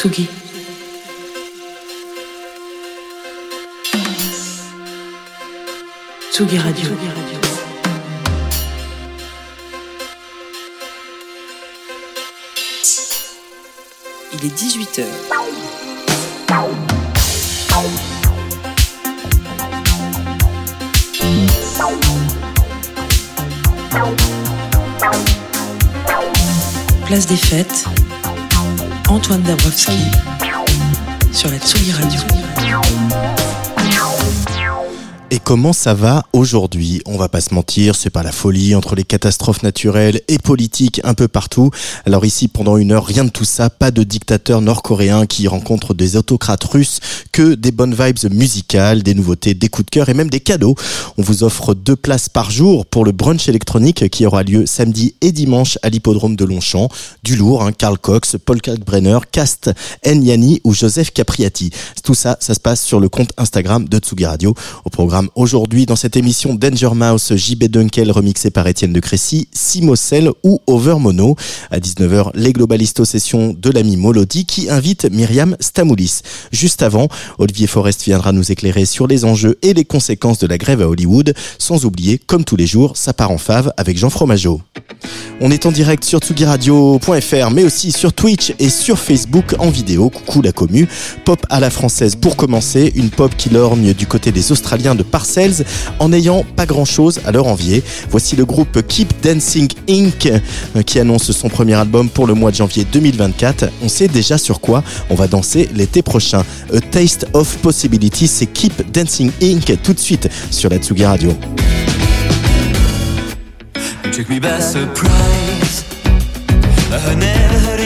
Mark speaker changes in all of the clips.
Speaker 1: Tsugi. Tsugi Radio. Il est 18h. Place des fêtes. Antoine Dabrowski sur la Tsugi Radio.
Speaker 2: Et comment ça va aujourd'hui? On va pas se mentir, c'est pas la folie entre les catastrophes naturelles et politiques un peu partout. Alors ici, pendant une heure, rien de tout ça, pas de dictateur nord-coréen qui rencontre des autocrates russes, que des bonnes vibes musicales, des nouveautés, des coups de cœur et même des cadeaux. On vous offre deux places par jour pour le brunch électronique qui aura lieu samedi et dimanche à l'hippodrome de Longchamp. Du lourd, hein, Karl Cox, Paul Kalkbrenner, Cast Nyani ou Joseph Capriati. Tout ça, ça se passe sur le compte Instagram de Tsugi Radio. Au programme aujourd'hui dans cette émission Danger Mouse, JB Dunkel remixé par Étienne de Crécy, Simocel ou Over Mono. À 19h, les Globalistos sessions de l'ami Molody qui invite Myriam Stamoulis. Juste avant, Olivier Forest viendra nous éclairer sur les enjeux et les conséquences de la grève à Hollywood, sans oublier, comme tous les jours, sa part en fave avec Jean Fromageau. On est en direct sur tsugiradio.fr, mais aussi sur Twitch et sur Facebook en vidéo. Coucou la commu. Pop à la française pour commencer, une pop qui lorgne du côté des Australiens de Parcells en n'ayant pas grand chose à leur envier. Voici le groupe Keep Dancing Inc. euh, qui annonce son premier album pour le mois de janvier 2024. On sait déjà sur quoi on va danser l'été prochain. A Taste of Possibility, c'est Keep Dancing Inc. tout de suite sur la Tsugi Radio.
Speaker 3: Took me by surprise. I had never heard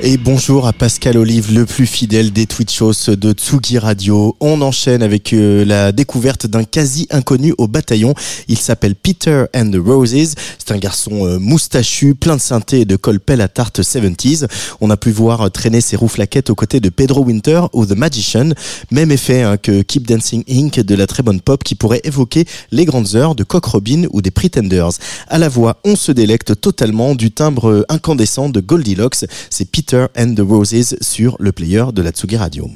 Speaker 4: Et bonjour à Pascal Olive, le plus fidèle des Twitchos de Tsugi Radio. On enchaîne avec euh, la découverte d'un quasi inconnu au bataillon. Il s'appelle Peter and the Roses. C'est un garçon euh, moustachu, plein de synthé et de colpel à tarte 70s. On a pu voir traîner ses rouflaquettes aux côtés de Pedro Winter ou The Magician. Même effet hein, que Keep Dancing Inc. de la très bonne pop qui pourrait évoquer les grandes heures de Cock Robin ou des Pretenders. À la voix, on se délecte totalement du timbre incandescent de Goldilocks. And the Roses sur le player de la Tsugi Radio.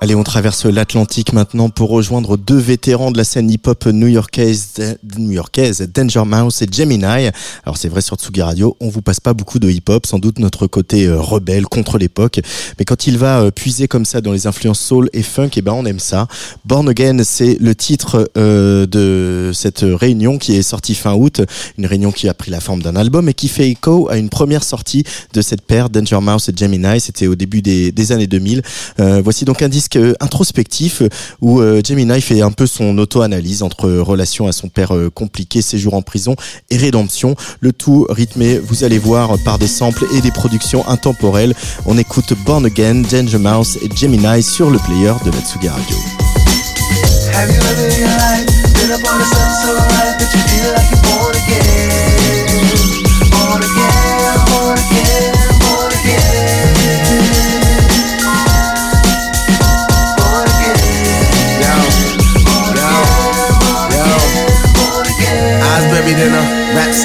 Speaker 2: Allez, on traverse l'Atlantique maintenant pour rejoindre deux vétérans de la scène hip-hop new-yorkaise, new-yorkaise, Danger Mouse et Gemini. Alors c'est vrai sur Tsugi Radio, on vous passe pas beaucoup de hip-hop, sans doute notre côté euh, rebelle contre l'époque, mais quand il va euh, puiser comme ça dans les influences soul et funk, eh ben on aime ça. Born Again, c'est le titre euh, de cette réunion qui est sortie fin août, une réunion qui a pris la forme d'un album et qui fait écho à une première sortie de cette paire Danger Mouse et Gemini. C'était au début des, des années 2000. voici donc un disque euh, introspectif euh, où euh, Gemini fait un peu son auto-analyse entre relation à son père compliqué, séjour en prison et rédemption. Le tout rythmé, vous allez voir, par des samples et des productions intemporelles. On écoute Born Again, Danger Mouse et Gemini sur le player de la Tsugi Radio.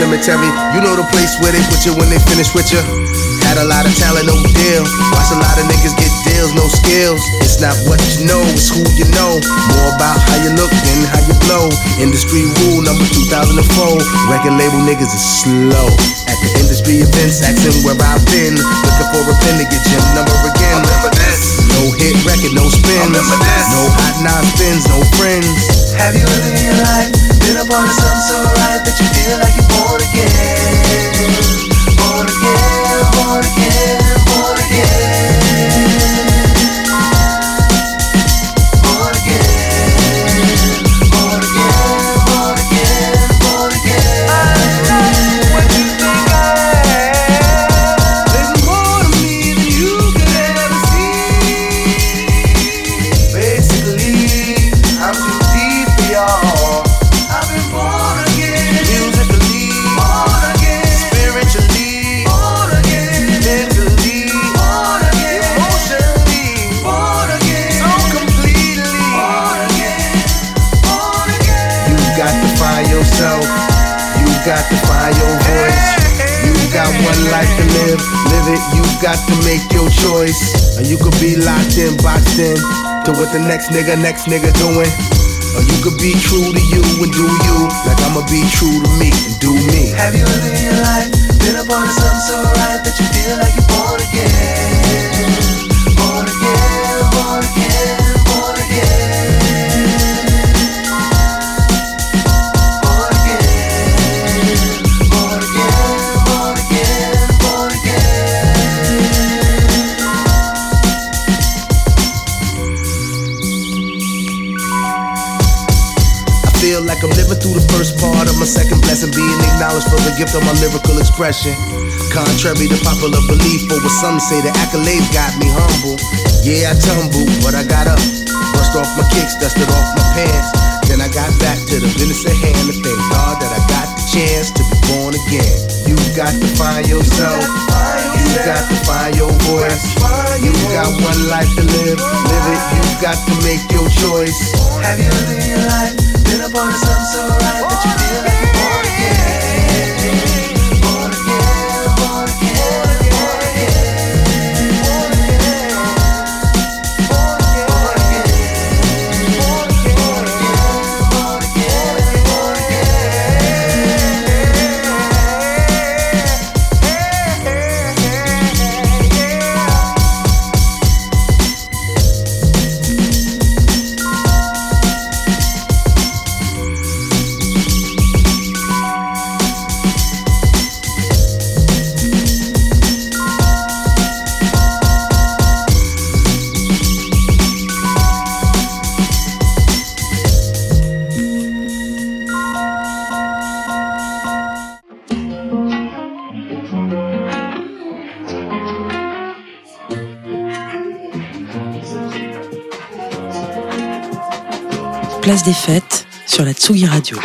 Speaker 5: Cemetery. You know the place where they put you when they finish with you. Had a lot of talent, no deal. Watch a lot of niggas get deals, no skills. It's not what you know, it's who you know. More about how you look than how you blow. Industry rule number 2004. Record label niggas is slow. At the industry events, asking where I've been. Looking for a pen to get your number again. Remember this. No hit record, no spins. Remember this. No hot nine spins, no friends. Have you ever in your life been part of something so right that you feel like you're born again? Got to make your choice. And you could be locked in, boxed in to what the next nigga, next nigga doing. Or you could be true to you and do you, like I'ma be true to me and do me. Have you in your life been of something so right that you feel like you're born again? Of my lyrical expression. Contrary to popular belief, or what some say, the accolades got me humble. Yeah, I tumbled, but I got up. Brushed off my kicks, dusted off my pants. Then I got back to the business at hand to thank God that I got the chance to be born again. You got to find yourself. You got to find your voice. You got one life to live. Live it. You got to make your choice. Have you lived your life? Been up on something so right that you feel like
Speaker 1: des fêtes sur la Tsugi Radio.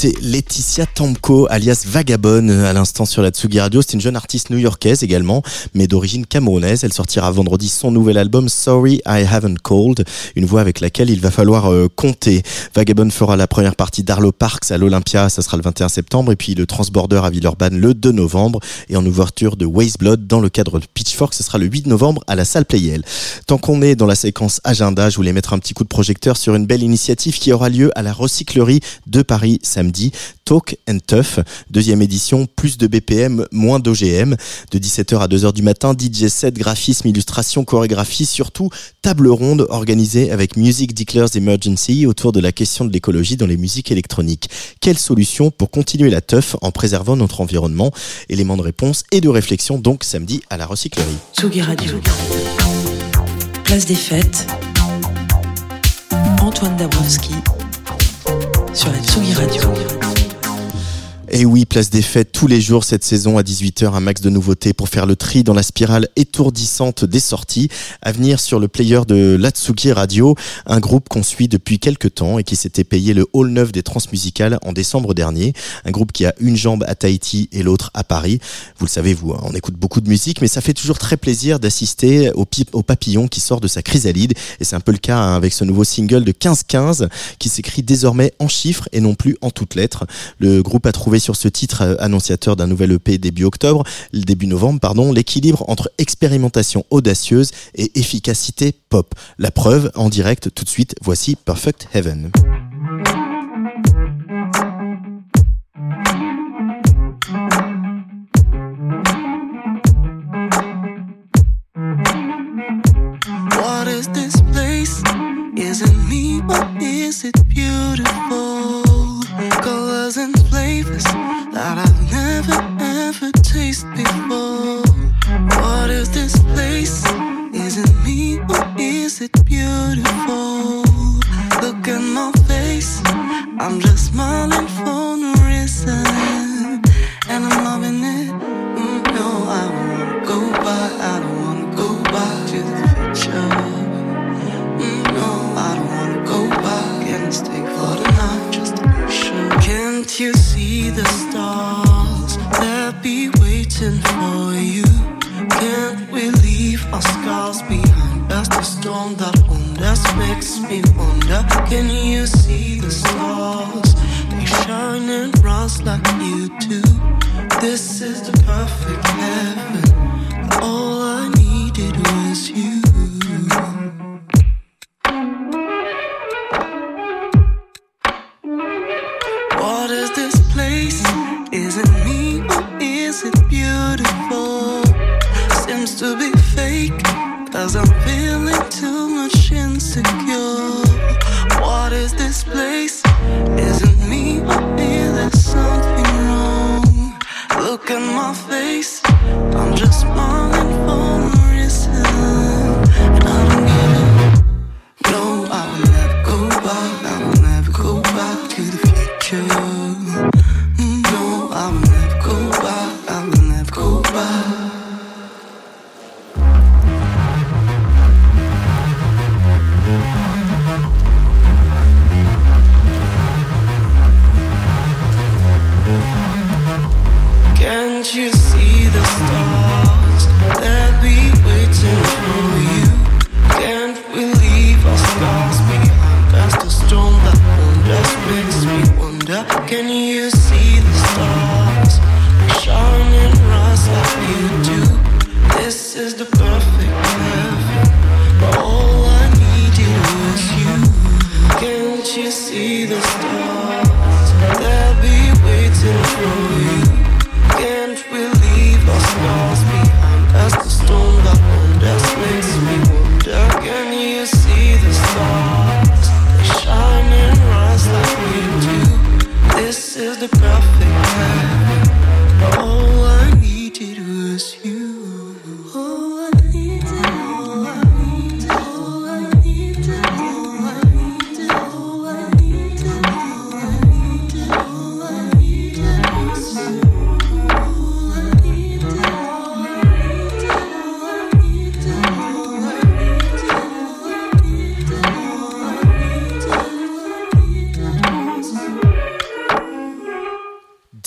Speaker 2: C'était Tamko, alias Vagabone, à l'instant sur la Tsugi Radio. C'est une jeune artiste new-yorkaise également, mais d'origine camerounaise. Elle sortira vendredi son nouvel album Sorry I Haven't Called, une voix avec laquelle il va falloir euh, compter. Vagabone fera la première partie d'Arlo Parks à l'Olympia, ça sera le 21 septembre, et puis le Transborder à Villeurbanne le 2 novembre, et en ouverture de Waste Blood dans le cadre de Pitchfork, ce sera le 8 novembre à la salle Playel. Tant qu'on est dans la séquence agenda, je voulais mettre un petit coup de projecteur sur une belle initiative qui aura lieu à la recyclerie de Paris samedi. Talk and Tough, deuxième édition, plus de BPM, moins d'OGM. De 17h à 2h du matin, DJ set, graphisme, illustration, chorégraphie, surtout table ronde organisée avec Music Declares Emergency autour de la question de l'écologie dans les musiques électroniques. Quelle solution pour continuer la teuf en préservant notre environnement? Élément de réponse et de réflexion donc samedi à la recyclerie.
Speaker 1: Tsugi Radio. Place des fêtes. Antoine Dabrowski sur la Tsugi Radio.
Speaker 2: Et oui, place des fêtes tous les jours cette saison à 18h, un max de nouveautés pour faire le tri dans la spirale étourdissante des sorties. À venir sur le player de Latsuki Radio, un groupe qu'on suit depuis quelques temps et qui s'était payé le hall 9 des transmusicales en décembre dernier. Un groupe qui a une jambe à Tahiti et l'autre à Paris. Vous le savez, vous, hein, on écoute beaucoup de musique, mais ça fait toujours très plaisir d'assister au, au papillon qui sort de sa chrysalide. Et c'est un peu le cas hein, avec ce nouveau single de 15-15 qui s'écrit désormais en chiffres et non plus en toutes lettres. Le groupe a trouvé sur ce titre euh, annonciateur d'un nouvel EP début octobre, début novembre, pardon, l'équilibre entre expérimentation audacieuse et efficacité pop. La preuve en direct tout de suite, voici Perfect Heaven.
Speaker 6: What is this place? Is it me is it beautiful? Flavors that I've never ever tasted before. What is this place? Is it me or is it beautiful? Look at my face, I'm just smiling for no reason, and I'm loving it. Mm, no, I wanna go I don't wanna go to the future. Mm, no, I don't wanna go stay for you see the stars that be waiting for you? Can't we leave our scars behind? That's the storm that wonders makes me wonder. Can you see the stars? They shine and rise like you do. This is the perfect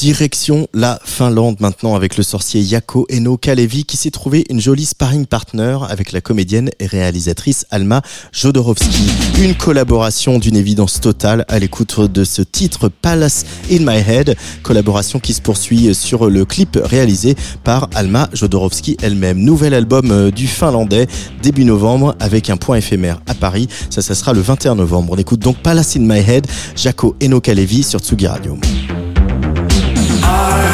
Speaker 2: Direction la Finlande maintenant avec le sorcier Yako Eno Kalevi qui s'est trouvé une jolie sparring partner avec la comédienne et réalisatrice Alma Jodorowsky. Une collaboration d'une évidence totale à l'écoute de ce titre Palace in My Head, collaboration qui se poursuit sur le clip réalisé par Alma Jodorowsky elle-même. Nouvel album euh, du Finlandais début novembre avec un point éphémère à Paris. Ça, ça sera le 21 novembre. On écoute donc Palace in My Head, Jaco Eno Kalevi sur Tsugi Radio.
Speaker 7: heart.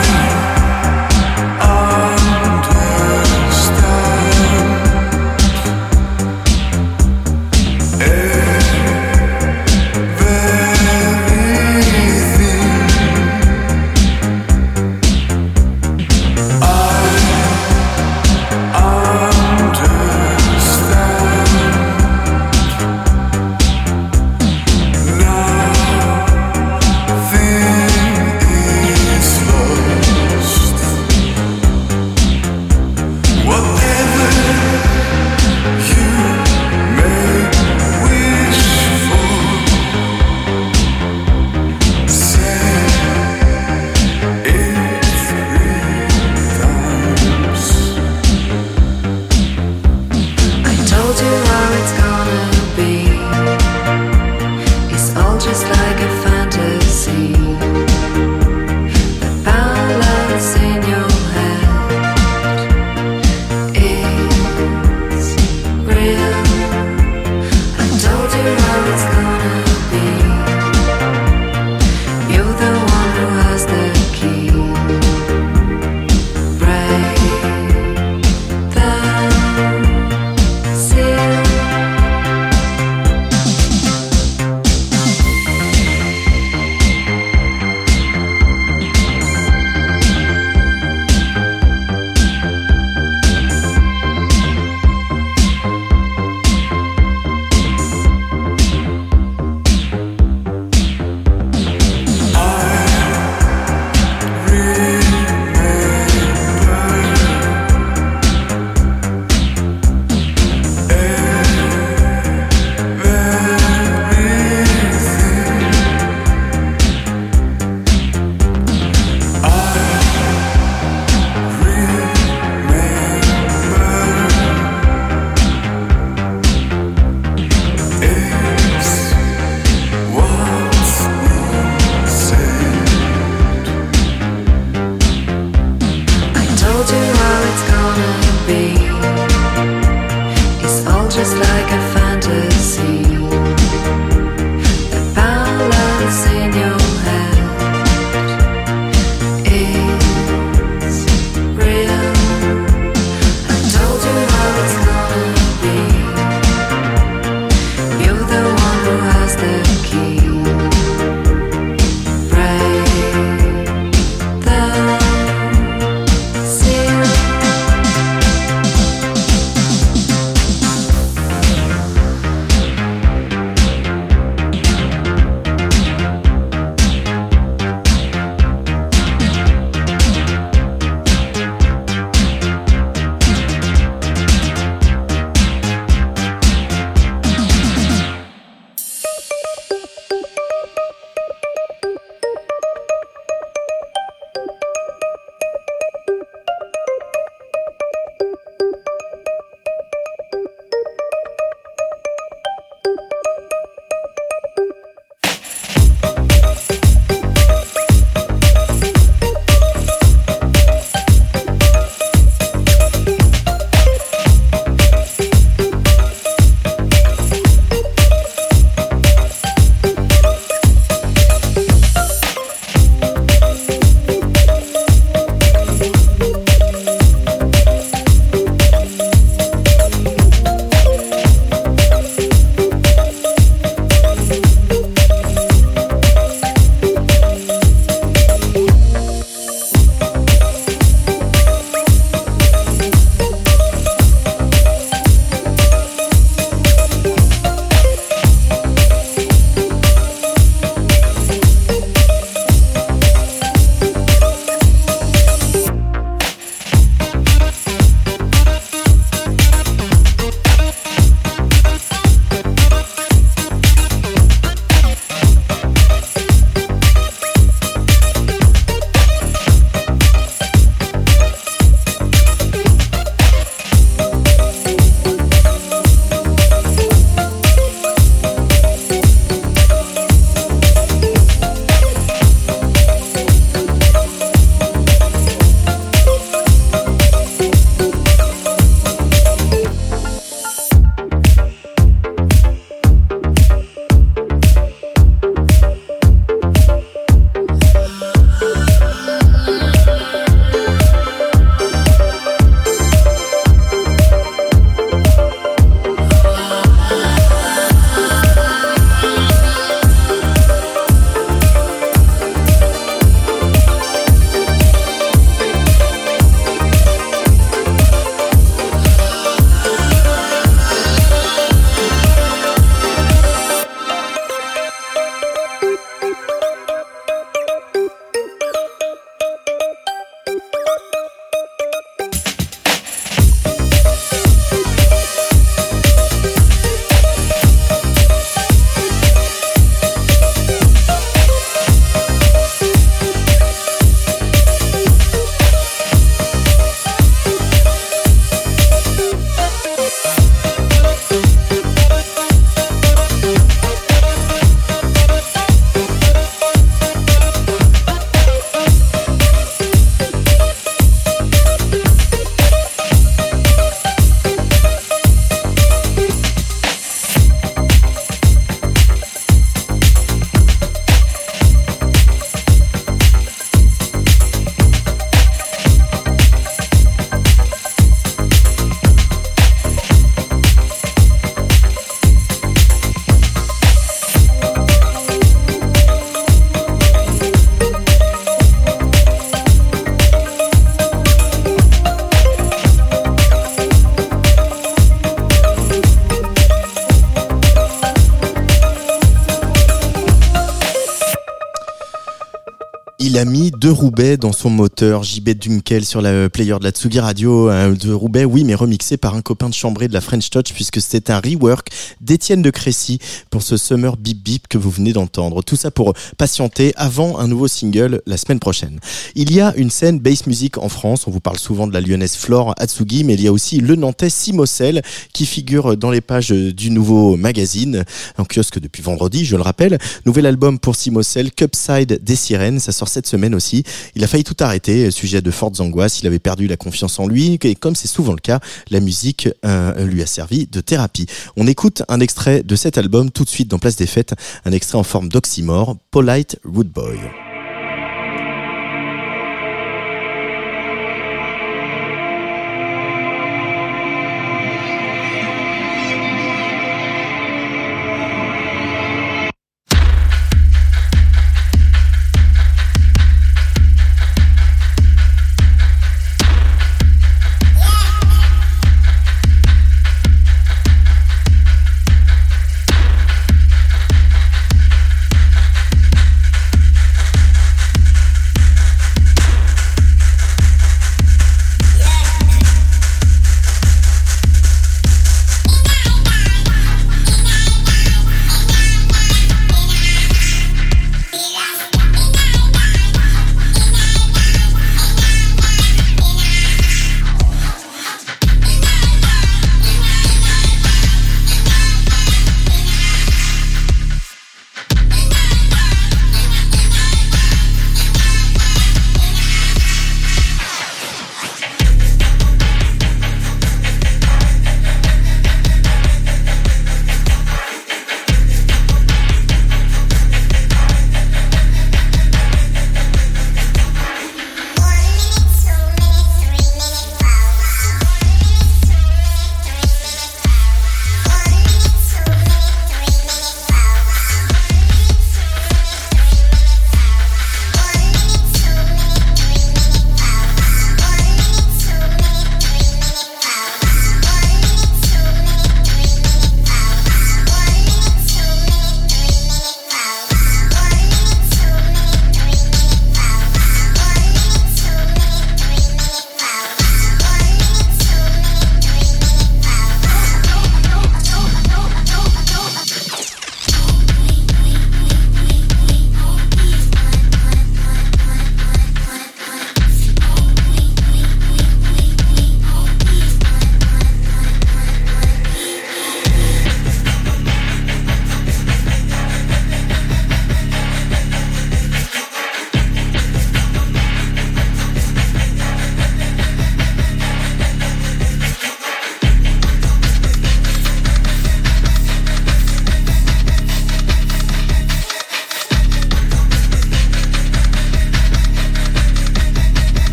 Speaker 2: Il a mis deux Roubaix dans son moteur. JB Dunkel sur la player de la Tsugi Radio. Un de Roubaix, oui, mais remixé par un copain de chambré de la French Touch puisque c'était un rework d'Étienne de Crécy pour ce Summer Beep Beep que vous venez d'entendre. Tout ça pour patienter avant un nouveau single la semaine prochaine. Il y a une scène bass music en France. On vous parle souvent de la lyonnaise Flore Atsugi, mais il y a aussi le nantais Simocel qui figure dans les pages du nouveau magazine en kiosque depuis vendredi, je le rappelle. Nouvel album pour Simocel, Cupside des Sirènes. Ça sort cette semaine aussi. Il a failli tout arrêter, sujet de fortes angoisses. Il avait perdu la confiance en lui et comme c'est souvent le cas, la musique euh, lui a servi de thérapie. On écoute un extrait de cet album tout de suite dans Place des Fêtes, un extrait en forme d'oxymore, Polite Root Boy.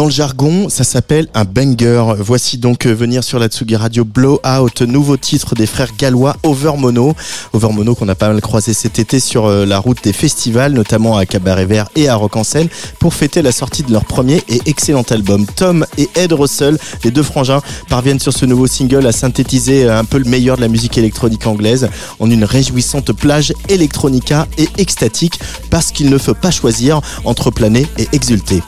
Speaker 2: Dans le jargon, ça s'appelle un banger. Voici donc euh, venir sur la Tsugi Radio Blowout, nouveau titre des frères gallois Overmono. Overmono qu'on a pas mal croisé cet été sur euh, la route des festivals, notamment à Cabaret Vert et à Rock en Seine, pour fêter la sortie de leur premier et excellent album. Tom et Ed Russell, les deux frangins, parviennent sur ce nouveau single à synthétiser euh, un peu le meilleur de la musique électronique anglaise en une réjouissante plage electronica et extatique parce qu'il ne faut pas choisir entre planer et exulter.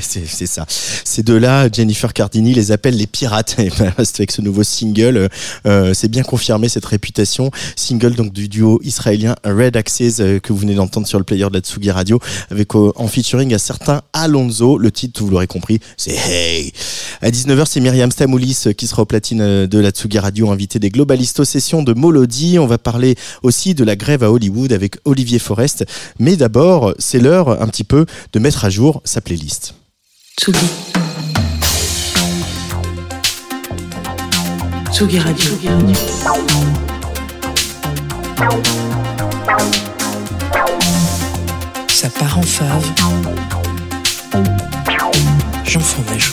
Speaker 2: C'est- ça. Ces deux-là, Jennifer Cardini les appelle les pirates. Et ben, avec ce nouveau single, euh, c'est bien confirmé cette réputation. Single donc du duo israélien Red Axes euh, que vous venez d'entendre sur le player de la Tsugi Radio, avec euh, en featuring un certain Alonso. Le titre, vous l'aurez compris, c'est Hey. À 19h, c'est Myriam Stamoulis euh, qui sera au platine euh, de la Tsugi Radio, invité des Globalistes aux sessions de Molody. On va parler aussi de la grève à Hollywood avec Olivier Forest. Mais d'abord, c'est l'heure un petit peu de mettre à jour sa playlist.
Speaker 1: Tsugi. Tsugi Radio. Ça part en fave. Jean Fromageau.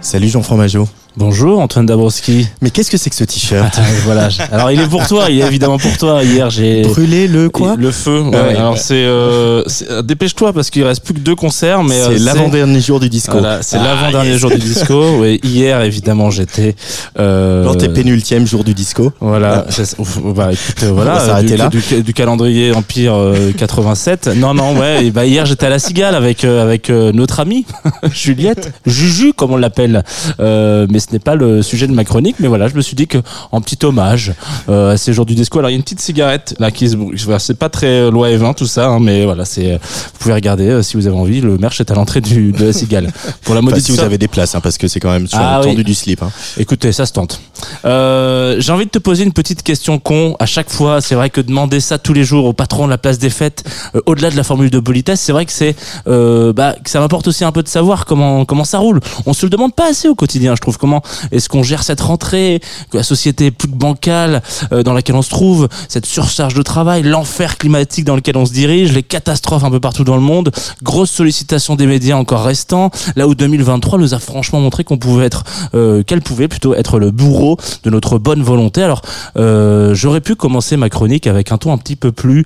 Speaker 2: Salut Jean Fromageau.
Speaker 8: Bonjour Antoine Dabrowski.
Speaker 2: Mais qu'est-ce que c'est que ce t-shirt
Speaker 8: voilà. Alors il est pour toi, il est évidemment pour toi. Hier j'ai
Speaker 2: Brûler le quoi
Speaker 8: Le feu. ouais.
Speaker 2: Ah ouais,
Speaker 8: Alors c'est euh, c'est- euh, dépêche-toi parce qu'il reste plus que deux concerts, mais
Speaker 2: C'est
Speaker 8: euh,
Speaker 2: l'avant-dernier jour du disco.
Speaker 8: Voilà, c'est
Speaker 2: Ah,
Speaker 8: l'avant-dernier
Speaker 2: yes.
Speaker 8: jour du disco. Ouais, hier évidemment j'étais. Euh,
Speaker 2: Dans tes pénultième jour du disco.
Speaker 8: Voilà, ouf, bah écoute, euh, voilà,
Speaker 2: On va s'arrêter
Speaker 8: du,
Speaker 2: là.
Speaker 8: Du, du calendrier Empire euh, 87. Non, non, ouais, et bah hier j'étais à la Cigale avec avec notre amie Juliette, Juju comme on l'appelle. Euh, mais ce n'est pas le sujet de ma chronique, mais voilà, je me suis dit que en petit hommage euh, à ces jours du disco. Alors il y a une petite cigarette là qui se, voilà, c'est pas très loi et vin tout ça, hein, mais voilà, c'est vous pouvez regarder euh, si vous avez envie. Le merch est à l'entrée du de la Cigale. Pour la maudite
Speaker 2: si vous avez des places, hein, parce que c'est quand même sur
Speaker 8: Ah oui.
Speaker 2: tendu du slip. Hein.
Speaker 8: Écoutez, ça se tente. Euh, J'ai envie de te poser une petite question con. À chaque fois, c'est vrai que demander ça tous les jours au patron de la place des fêtes, euh, au-delà de la formule de politesse, c'est vrai que c'est, euh, bah, que ça m'apporte aussi un peu de savoir comment comment ça roule. On se le demande pas assez au quotidien, je trouve. Comment est-ce qu'on gère cette rentrée, la société plus bancale euh, dans laquelle on se trouve, cette surcharge de travail, l'enfer climatique dans lequel on se dirige, les catastrophes un peu partout dans le monde, grosse sollicitation des médias encore restant. Là où 2023 nous a franchement montré qu'on pouvait être, euh, qu'elle pouvait plutôt être le bourreau de notre bonne volonté. Alors, euh, j'aurais pu commencer ma chronique avec un ton un petit peu plus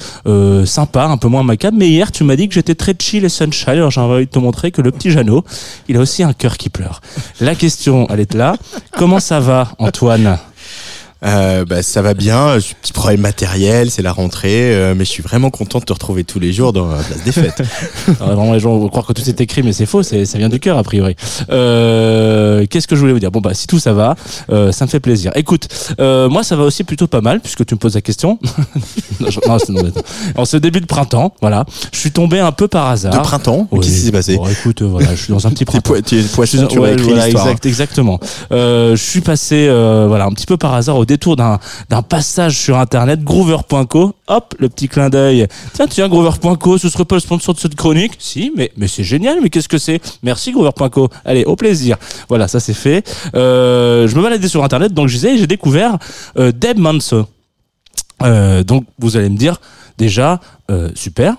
Speaker 8: sympa, un peu moins macabre. Mais hier, tu m'as dit que j'étais très chill et sunshine. Alors, j'ai envie de te montrer que le petit Jeannot, il a aussi un cœur qui pleure. La question, elle est là. Comment ça va, Antoine?
Speaker 2: Euh, bah, ça va bien. J'ai un Petit problème matériel, c'est la rentrée, euh, mais je suis vraiment content de te retrouver tous les jours dans la place des fêtes.
Speaker 8: Alors, Vraiment, les gens vont croire que tout est écrit, mais c'est faux, c'est, ça vient du cœur, a priori. Euh, qu'est-ce que je voulais vous dire? Bon, bah, si tout ça va, euh, ça me fait plaisir. Écoute, euh, moi, ça va aussi plutôt pas mal, puisque tu me poses la question. non, je- non, non, en ce début de printemps, voilà, je suis tombé un peu par hasard.
Speaker 2: De printemps?
Speaker 8: Oui.
Speaker 2: Qu'est-ce qui s'est passé?
Speaker 8: Bon, écoute, euh, voilà, je suis dans un petit printemps.
Speaker 2: tu es
Speaker 8: Je suis
Speaker 2: poisson,
Speaker 8: dans-
Speaker 2: tu
Speaker 8: ouais, voilà, exact- exactement. Euh, je suis passé, euh, voilà, un petit peu par hasard au détour d'un passage sur internet, Groover.co. Hop, le petit clin d'œil. Tiens, tiens, Groover.co, ce serait pas le sponsor de cette chronique? Si, mais mais c'est génial. Mais qu'est-ce que c'est? Merci Groover.co. Allez, au plaisir. Voilà, ça c'est fait. Euh, je me baladais sur internet, donc je disais, j'ai découvert euh, Deb Manso. Euh, donc vous allez me dire déjà euh, super.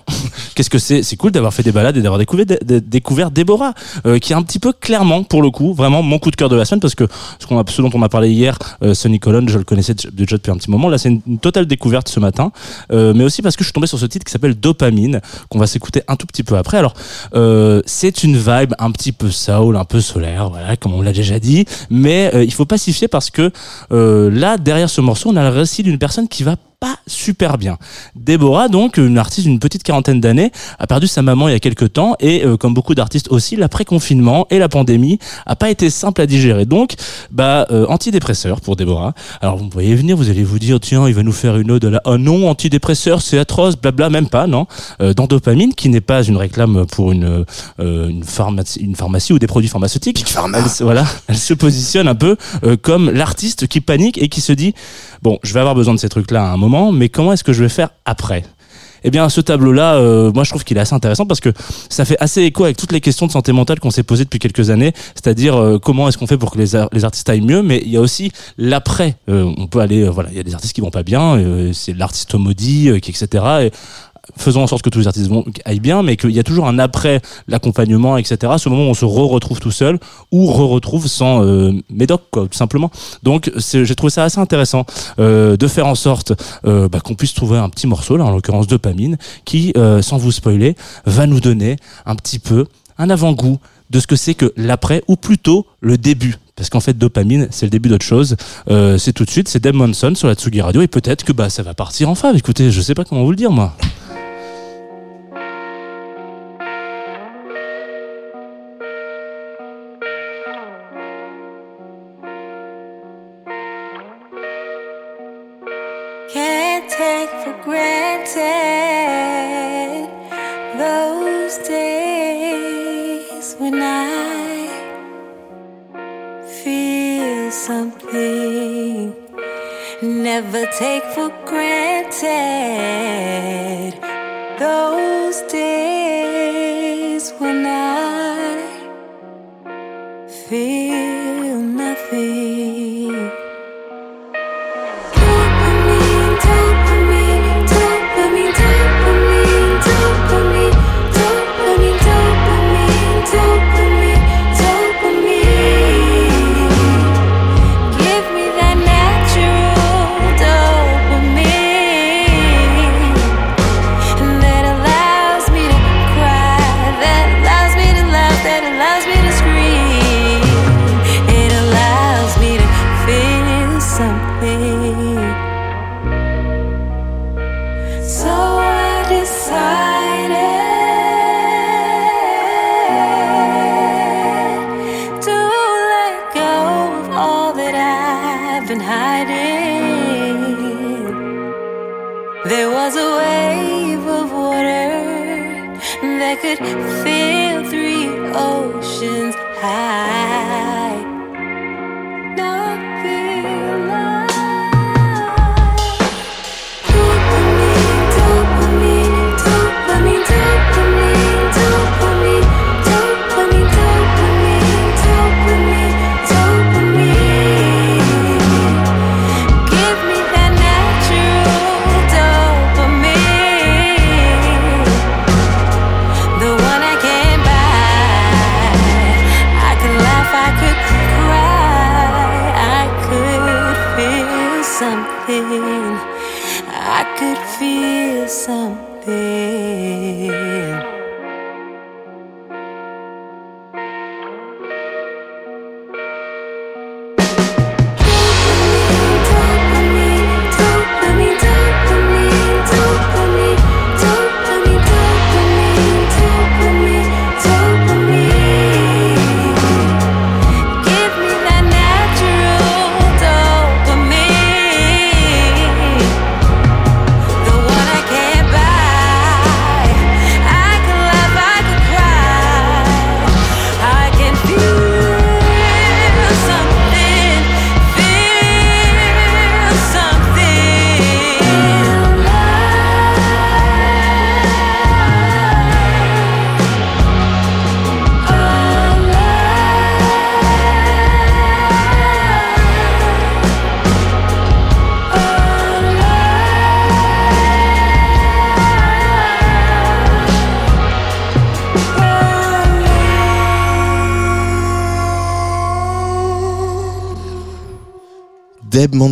Speaker 8: Qu'est-ce que c'est c'est cool d'avoir fait des balades et d'avoir découvert, dé- dé- découvert Déborah euh, qui est un petit peu clairement pour le coup vraiment mon coup de cœur de la semaine parce que ce, qu'on a, dont on a parlé hier euh, Sonny Colon je le connaissais déjà depuis un petit moment. Là c'est une, totale découverte ce matin. Euh, mais aussi parce que je suis tombé sur ce titre qui s'appelle Dopamine qu'on va s'écouter un tout petit peu après. Alors c'est une vibe un petit peu soul un peu solaire voilà comme on l'a déjà dit. Mais il faut pas s'y fier parce que là derrière ce morceau on a le récit d'une personne qui va pas super bien. Déborah, donc, une artiste d'une petite quarantaine d'années, a perdu sa maman il y a quelques temps et euh, comme beaucoup d'artistes aussi, l'après-confinement et la pandémie a pas été simple à digérer. Donc, bah, euh, antidépresseur pour Déborah. Alors, vous voyez venir, vous allez vous dire, tiens, il va nous faire une ode à la, oh non, antidépresseur, c'est atroce, blabla, même pas, non. Euh, dans Dopamine, qui n'est pas une réclame pour une, euh, une, pharmacie, une pharmacie ou des produits pharmaceutiques. Elle, se- voilà, elle se positionne un peu euh, comme l'artiste qui panique et qui se dit, bon, je vais avoir besoin de ces trucs-là à un moment, mais comment est-ce que je vais faire après? Eh bien, ce tableau-là, euh, moi, je trouve qu'il est assez intéressant parce que ça fait assez écho avec toutes les questions de santé mentale qu'on s'est posées depuis quelques années. C'est-à-dire, euh, comment est-ce qu'on fait pour que les, les artistes aillent mieux? Mais il y a aussi l'après. Euh, on peut aller, euh, voilà, il y a des artistes qui vont pas bien. euh, c'est l'artiste maudit, qui, etc. Et faisons en sorte que tous les artistes vont, aillent bien, mais qu'il y a toujours un après l'accompagnement, etc. Ce moment où on se re-retrouve tout seul ou re-retrouve sans euh, médoc, quoi, tout simplement. Donc, j'ai trouvé ça assez intéressant euh, de faire en sorte euh, bah, qu'on puisse trouver un petit morceau, là, en l'occurrence dopamine, qui, euh, sans vous spoiler, va nous donner un petit peu un avant-goût de ce que c'est que l'après, ou plutôt le début. Parce qu'en fait, dopamine, c'est le début d'autre chose. Euh, c'est tout de suite, c'est Dave Monson sur la Tsugi Radio, et peut-être que bah ça va partir en fave. Écoutez, je sais pas comment vous le dire, moi.
Speaker 9: For granted those days when I feel something. Never take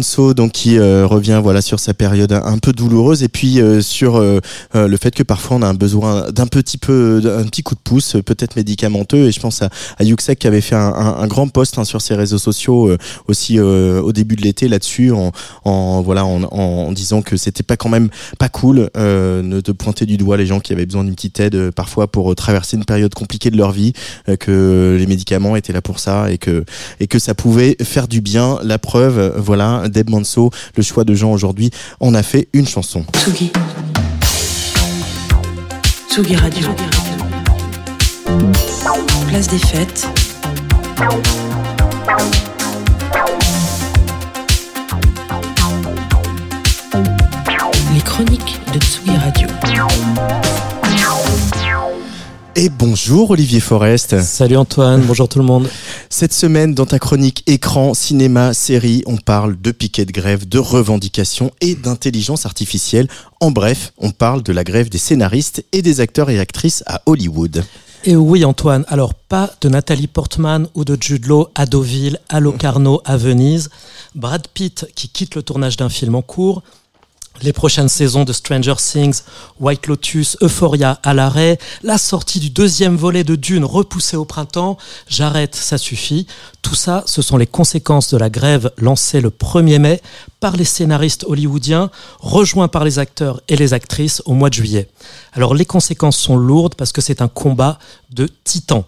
Speaker 2: Donc qui euh, revient voilà sur sa période un, un peu douloureuse et puis euh, sur euh, le fait que parfois on a un besoin d'un petit peu, d'un petit coup de pouce, peut-être médicamenteux. Et je pense à, à Yuxek qui avait fait un, un- un grand post hein, sur ses réseaux sociaux euh, aussi euh, au début de l'été là-dessus, en, en voilà en, en disant que c'était pas quand même pas cool euh, de pointer du doigt les gens qui avaient besoin d'une petite aide parfois pour traverser une période compliquée de leur vie, que les médicaments étaient là pour ça et que et que ça pouvait faire du bien. La preuve, euh, Deb Manso, le choix de gens aujourd'hui, on a fait une chanson.
Speaker 1: Tsugi. Tsugi Radio. Place des fêtes. Les chroniques de Tsugi Radio.
Speaker 2: Et bonjour Olivier Forest.
Speaker 10: Salut Antoine, bonjour tout le monde.
Speaker 2: Cette semaine, dans ta chronique écran, cinéma, série, on parle de piquets de grève, de revendications et d'intelligence artificielle. En bref, on parle de la grève des scénaristes et des acteurs et actrices à Hollywood.
Speaker 10: Et oui Antoine, alors pas de Nathalie Portman ou de Jude Law à Deauville, à Locarno, à Venise, Brad Pitt qui quitte le tournage d'un film en cours, les prochaines saisons de Stranger Things, White Lotus, Euphoria à l'arrêt, la sortie du deuxième volet de Dune repoussée au printemps, j'arrête, ça suffit. Tout ça, ce sont les conséquences de la grève lancée le 1er mai par les scénaristes hollywoodiens, rejoints par les acteurs et les actrices au mois de juillet. Alors les conséquences sont lourdes parce que c'est un combat de titans.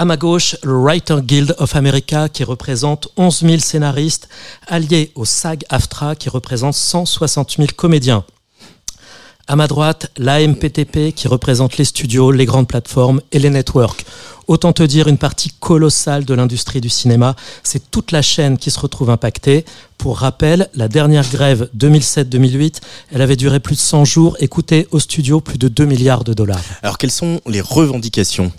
Speaker 10: À ma gauche, le Writer Guild of America qui représente 11 000 scénaristes, alliés au SAG-AFTRA qui représente 160 000 comédiens. À ma droite, l'AMPTP qui représente les studios, les grandes plateformes et les networks. Autant te dire une partie colossale de l'industrie du cinéma. C'est toute la chaîne qui se retrouve impactée. Pour rappel, la dernière grève 2007-2008, elle avait duré plus de 100 jours et coûté au studio plus de 2 milliards de dollars.
Speaker 2: Alors quelles sont les revendications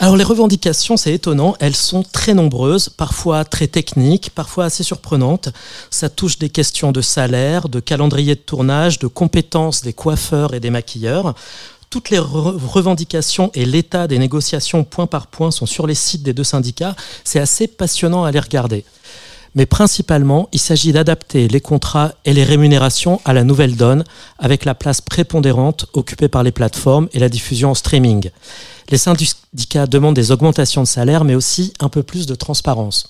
Speaker 10: Alors les revendications, c'est étonnant, elles sont très nombreuses, parfois très techniques, parfois assez surprenantes. Ça touche des questions de salaire, de calendrier de tournage, de compétences des coiffeurs et des maquilleurs. Toutes les re- revendications et l'état des négociations point par point sont sur les sites des deux syndicats. C'est assez passionnant à les regarder. Mais principalement, il s'agit d'adapter les contrats et les rémunérations à la nouvelle donne, avec la place prépondérante occupée par les plateformes et la diffusion en streaming. Les syndicats demandent des augmentations de salaire, mais aussi un peu plus de transparence.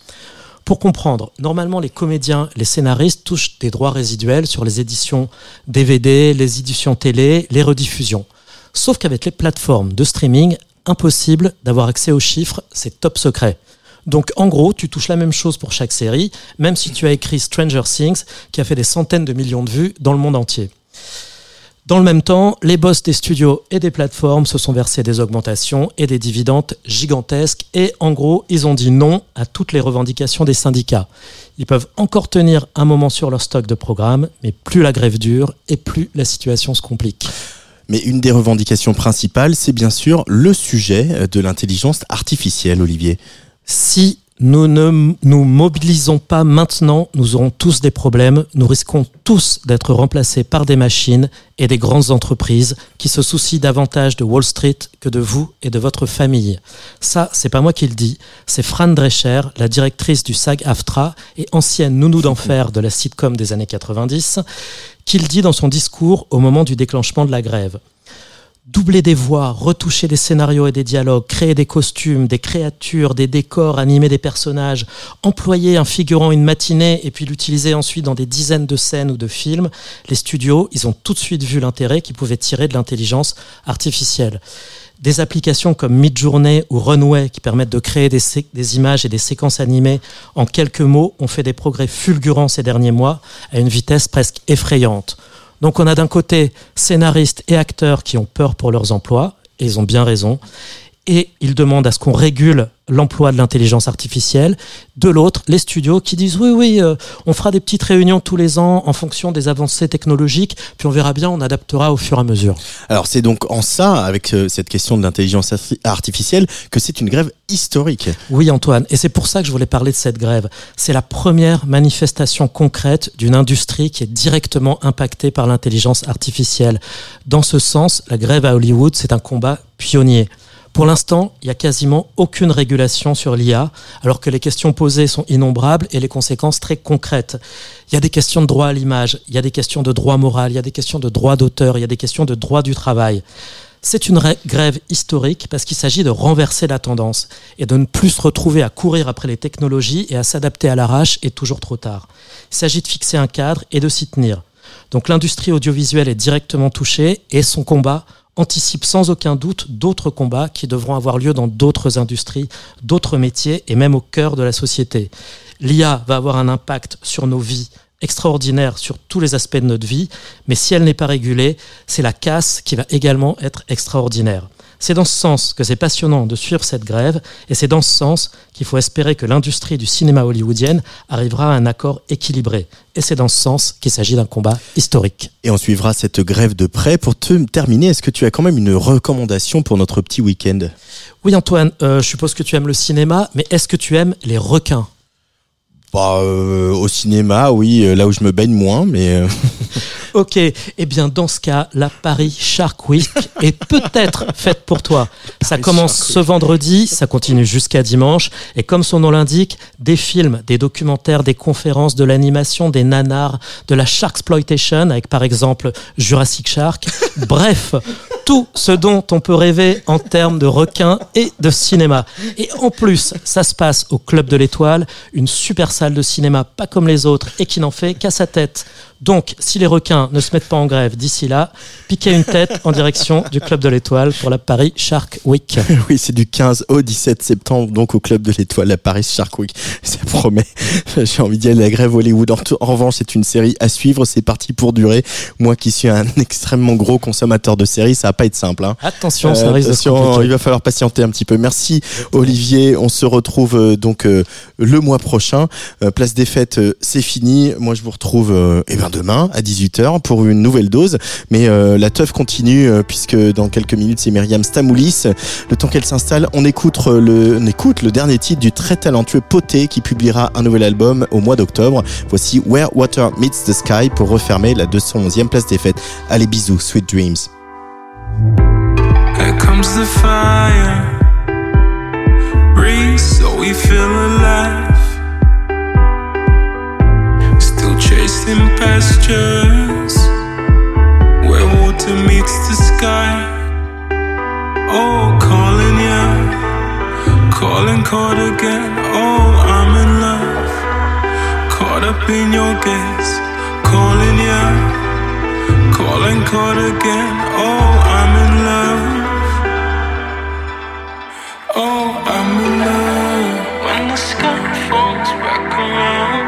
Speaker 10: Pour comprendre, normalement les comédiens, les scénaristes touchent des droits résiduels sur les éditions DVD, les éditions télé, les rediffusions. Sauf qu'avec les plateformes de streaming, impossible d'avoir accès aux chiffres, c'est top secret. Donc en gros, tu touches la même chose pour chaque série, même si tu as écrit Stranger Things, qui a fait des centaines de millions de vues dans le monde entier. Dans le même temps, les boss des studios et des plateformes se sont versés des augmentations et des dividendes gigantesques et en gros, ils ont dit non à toutes les revendications des syndicats. Ils peuvent encore tenir un moment sur leur stock de programmes, mais plus la grève dure et plus la situation se complique.
Speaker 2: Mais une des revendications principales, c'est bien sûr le sujet de l'intelligence artificielle, Olivier.
Speaker 10: Si nous ne nous mobilisons pas maintenant, nous aurons tous des problèmes. Nous risquons tous d'être remplacés par des machines et des grandes entreprises qui se soucient davantage de Wall Street que de vous et de votre famille. Ça, c'est pas moi qui le dis, c'est Fran Drescher, la directrice du SAG-AFTRA et ancienne nounou d'enfer de la sitcom des années 90, qui le dit dans son discours au moment du déclenchement de la grève doubler des voix, retoucher des scénarios et des dialogues, créer des costumes, des créatures, des décors, animer des personnages, employer un figurant une matinée et puis l'utiliser ensuite dans des dizaines de scènes ou de films, les studios, ils ont tout de suite vu l'intérêt qu'ils pouvaient tirer de l'intelligence artificielle. Des applications comme Midjourney ou Runway qui permettent de créer des, des images et des séquences animées en quelques mots ont fait des progrès fulgurants ces derniers mois à une vitesse presque effrayante. Donc on a d'un côté scénaristes et acteurs qui ont peur pour leurs emplois, et ils ont bien raison, et ils demandent à ce qu'on régule l'emploi de l'intelligence artificielle. De l'autre, les studios qui disent oui, oui, euh, on fera des petites réunions tous les ans en fonction des avancées technologiques, puis on verra bien, on adaptera au fur et à mesure.
Speaker 2: Alors c'est donc en ça, avec euh, cette question de l'intelligence arti- artificielle, que c'est une grève historique.
Speaker 10: Oui, Antoine, et c'est pour ça que je voulais parler de cette grève. C'est la première manifestation concrète d'une industrie qui est directement impactée par l'intelligence artificielle. Dans ce sens, la grève à Hollywood, c'est un combat pionnier. Pour l'instant, il n'y a quasiment aucune régulation sur l'IA, alors que les questions posées sont innombrables et les conséquences très concrètes. Il y a des questions de droit à l'image, il y a des questions de droit moral, il y a des questions de droit d'auteur, il y a des questions de droit du travail. C'est une grève historique parce qu'il s'agit de renverser la tendance et de ne plus se retrouver à courir après les technologies et à s'adapter à l'arrache et toujours trop tard. Il s'agit de fixer un cadre et de s'y tenir. Donc l'industrie audiovisuelle est directement touchée et son combat anticipe sans aucun doute d'autres combats qui devront avoir lieu dans d'autres industries, d'autres métiers et même au cœur de la société. L'IA va avoir un impact sur nos vies extraordinaire sur tous les aspects de notre vie, mais si elle n'est pas régulée, c'est la casse qui va également être extraordinaire. C'est dans ce sens que c'est passionnant de suivre cette grève, et c'est dans ce sens qu'il faut espérer que l'industrie du cinéma hollywoodienne arrivera à un accord équilibré. Et c'est dans ce sens qu'il s'agit d'un combat historique.
Speaker 2: Et on suivra cette grève de près. Pour te terminer, est-ce que tu as quand même une recommandation pour notre petit week-end?
Speaker 10: Oui Antoine, euh, je suppose que tu aimes le cinéma, mais est-ce que tu aimes les requins?
Speaker 2: Bah, euh, Au cinéma, oui, euh, là où je me baigne moins, mais... euh,
Speaker 10: Ok, eh bien dans ce cas, la Paris Shark Week est peut-être faite pour toi. Ça commence
Speaker 2: Shark
Speaker 10: ce vendredi, ça continue jusqu'à dimanche, et comme son nom l'indique, des films, des documentaires, des conférences, de l'animation, des nanars, de la Sharksploitation, avec par exemple Jurassic Shark, bref, tout ce dont on peut rêver en termes de requins et de cinéma. Et en plus, ça se passe au Club de l'Étoile, une super salle de cinéma pas comme les autres et qui n'en fait qu'à sa tête. Donc, si les requins ne se mettent pas en grève d'ici là, piquez une tête en direction du Club de l'Étoile pour la Paris Shark Week.
Speaker 2: oui, c'est du 15 au 17 septembre, donc au Club de l'Étoile à Paris Shark Week. Ça promet. J'ai envie d'y aller. La grève Hollywood. En, en revanche, c'est une série à suivre. C'est parti pour durer. Moi qui suis un extrêmement gros consommateur de séries, ça va pas être simple. Hein.
Speaker 10: Attention, ça
Speaker 2: Euh,
Speaker 10: risque de
Speaker 2: attention, il va falloir patienter un petit peu. Merci Olivier. On se retrouve euh, donc euh, le mois prochain. Place des fêtes, c'est fini. Moi, je vous retrouve eh ben demain à 18h pour une nouvelle dose. Mais euh, la teuf continue euh, puisque dans quelques minutes, c'est Myriam Stamoulis. Le temps qu'elle s'installe, on écoute euh, le, on écoute le dernier titre du très talentueux Poté qui publiera un nouvel album au mois d'octobre. Voici Where Water Meets the Sky pour refermer la 211e place des fêtes. Allez, bisous, sweet dreams.
Speaker 11: Here comes the fire. So we feel alive. Chasing pastures where water meets the sky. Oh, calling you, calling caught again. Oh, I'm in love, caught up in your gaze. Calling you, calling caught again. Oh, I'm in love. Oh, I'm in love. When the sky falls back around,